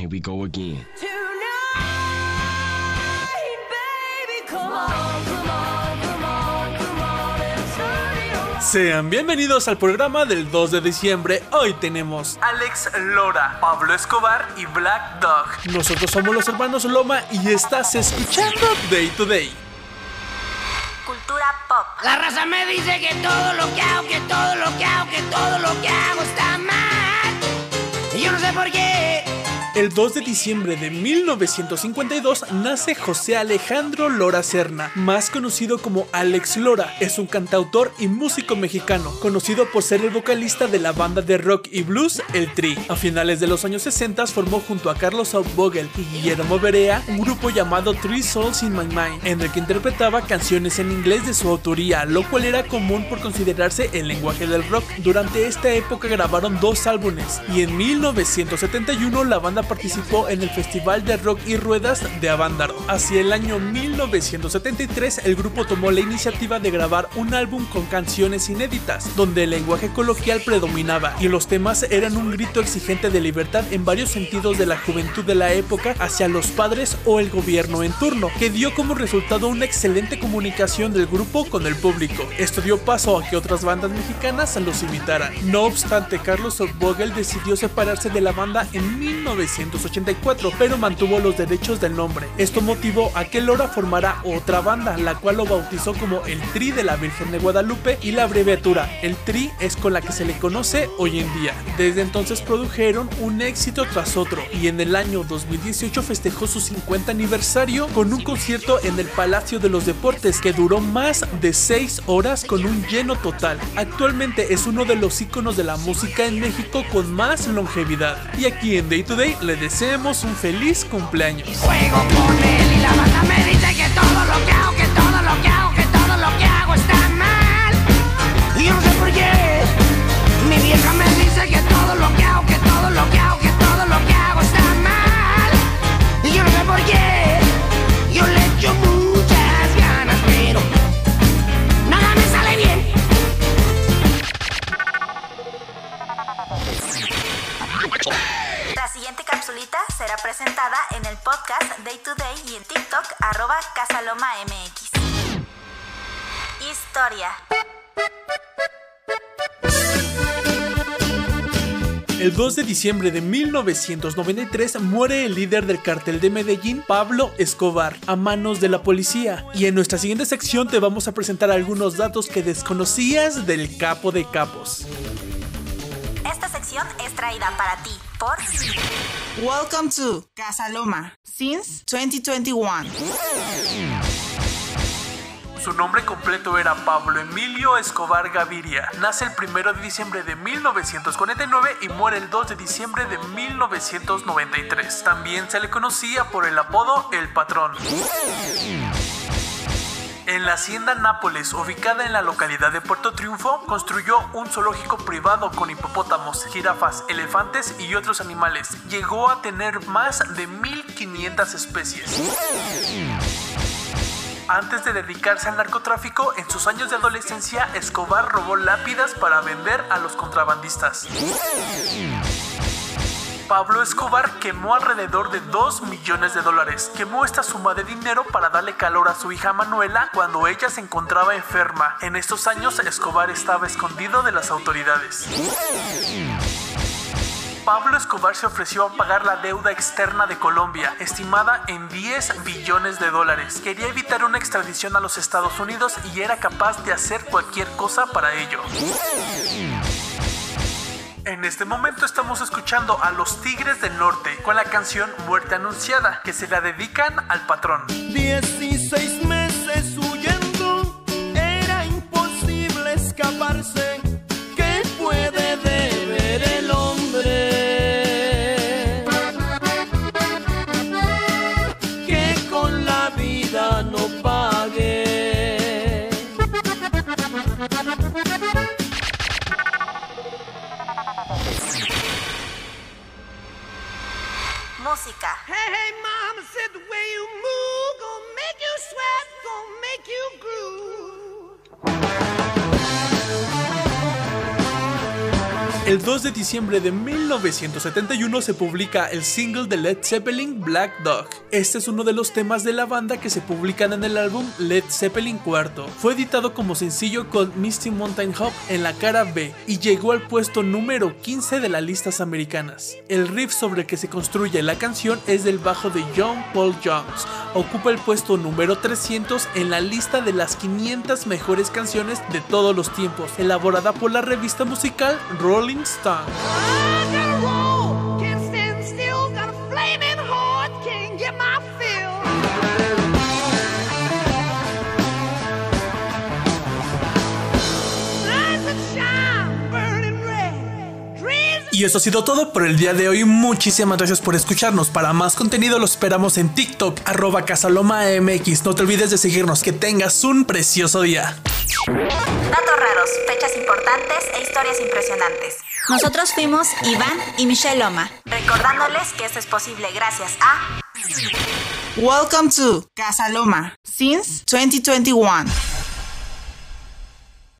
Here we go again. Sean bienvenidos al programa del 2 de diciembre. Hoy tenemos Alex Lora, Pablo Escobar y Black Dog. Nosotros somos los hermanos Loma y estás escuchando Day to Day. Cultura pop. La raza me dice que todo lo que hago, que todo lo que hago, que todo lo que hago está mal. Y yo no sé por qué. El 2 de diciembre de 1952 nace José Alejandro Lora Serna, más conocido como Alex Lora. Es un cantautor y músico mexicano, conocido por ser el vocalista de la banda de rock y blues El Tri. A finales de los años 60 formó junto a Carlos Vogel y Guillermo Berea un grupo llamado Three Souls in My Mind, en el que interpretaba canciones en inglés de su autoría, lo cual era común por considerarse el lenguaje del rock. Durante esta época grabaron dos álbumes y en 1971 la banda participó en el Festival de Rock y Ruedas de Avándaro. Hacia el año 1973, el grupo tomó la iniciativa de grabar un álbum con canciones inéditas, donde el lenguaje coloquial predominaba y los temas eran un grito exigente de libertad en varios sentidos de la juventud de la época hacia los padres o el gobierno en turno, que dio como resultado una excelente comunicación del grupo con el público. Esto dio paso a que otras bandas mexicanas los imitaran. No obstante, Carlos Vogel decidió separarse de la banda en 1984, pero mantuvo los derechos del nombre. Esto motivó a que Lora formara otra banda, la cual lo bautizó como el Tri de la Virgen de Guadalupe y la abreviatura el Tri es con la que se le conoce hoy en día. Desde entonces produjeron un éxito tras otro y en el año 2018 festejó su 50 aniversario con un concierto en el Palacio de los Deportes que duró más de 6 horas con un lleno total. Actualmente es uno de los íconos de la música en México con más longevidad. Y aquí en Day to Day le deseamos un feliz cumpleaños. Capsulita será presentada en el podcast Day to Day y en TikTok arroba Casaloma MX. Historia. El 2 de diciembre de 1993 muere el líder del cartel de Medellín, Pablo Escobar, a manos de la policía. Y en nuestra siguiente sección te vamos a presentar algunos datos que desconocías del capo de capos. Es traída para ti por Welcome to Casaloma since 2021. Su nombre completo era Pablo Emilio Escobar Gaviria. Nace el 1 de diciembre de 1949 y muere el 2 de diciembre de 1993. También se le conocía por el apodo El Patrón. En la hacienda Nápoles, ubicada en la localidad de Puerto Triunfo, construyó un zoológico privado con hipopótamos, jirafas, elefantes y otros animales. Llegó a tener más de 1500 especies. Antes de dedicarse al narcotráfico, en sus años de adolescencia, Escobar robó lápidas para vender a los contrabandistas. Pablo Escobar quemó alrededor de 2 millones de dólares. Quemó esta suma de dinero para darle calor a su hija Manuela cuando ella se encontraba enferma. En estos años Escobar estaba escondido de las autoridades. Pablo Escobar se ofreció a pagar la deuda externa de Colombia, estimada en 10 billones de dólares. Quería evitar una extradición a los Estados Unidos y era capaz de hacer cualquier cosa para ello. En este momento estamos escuchando a los Tigres del Norte con la canción Muerte Anunciada, que se la dedican al patrón. 16 meses Hey, hey, El 2 de diciembre de 1971 se publica el single de Led Zeppelin Black Dog. Este es uno de los temas de la banda que se publican en el álbum Led Zeppelin IV. Fue editado como sencillo con Misty Mountain Hop en la cara B y llegó al puesto número 15 de las listas americanas. El riff sobre el que se construye la canción es del bajo de John Paul Jones. Ocupa el puesto número 300 en la lista de las 500 mejores canciones de todos los tiempos, elaborada por la revista musical Rolling Stone. Y eso ha sido todo por el día de hoy. Muchísimas gracias por escucharnos. Para más contenido los esperamos en TikTok, arroba casalomamx. No te olvides de seguirnos. Que tengas un precioso día. Datos raros, fechas importantes e historias impresionantes. Nosotros fuimos Iván y Michelle Loma, recordándoles que esto es posible gracias a... Welcome to Casa Loma since 2021.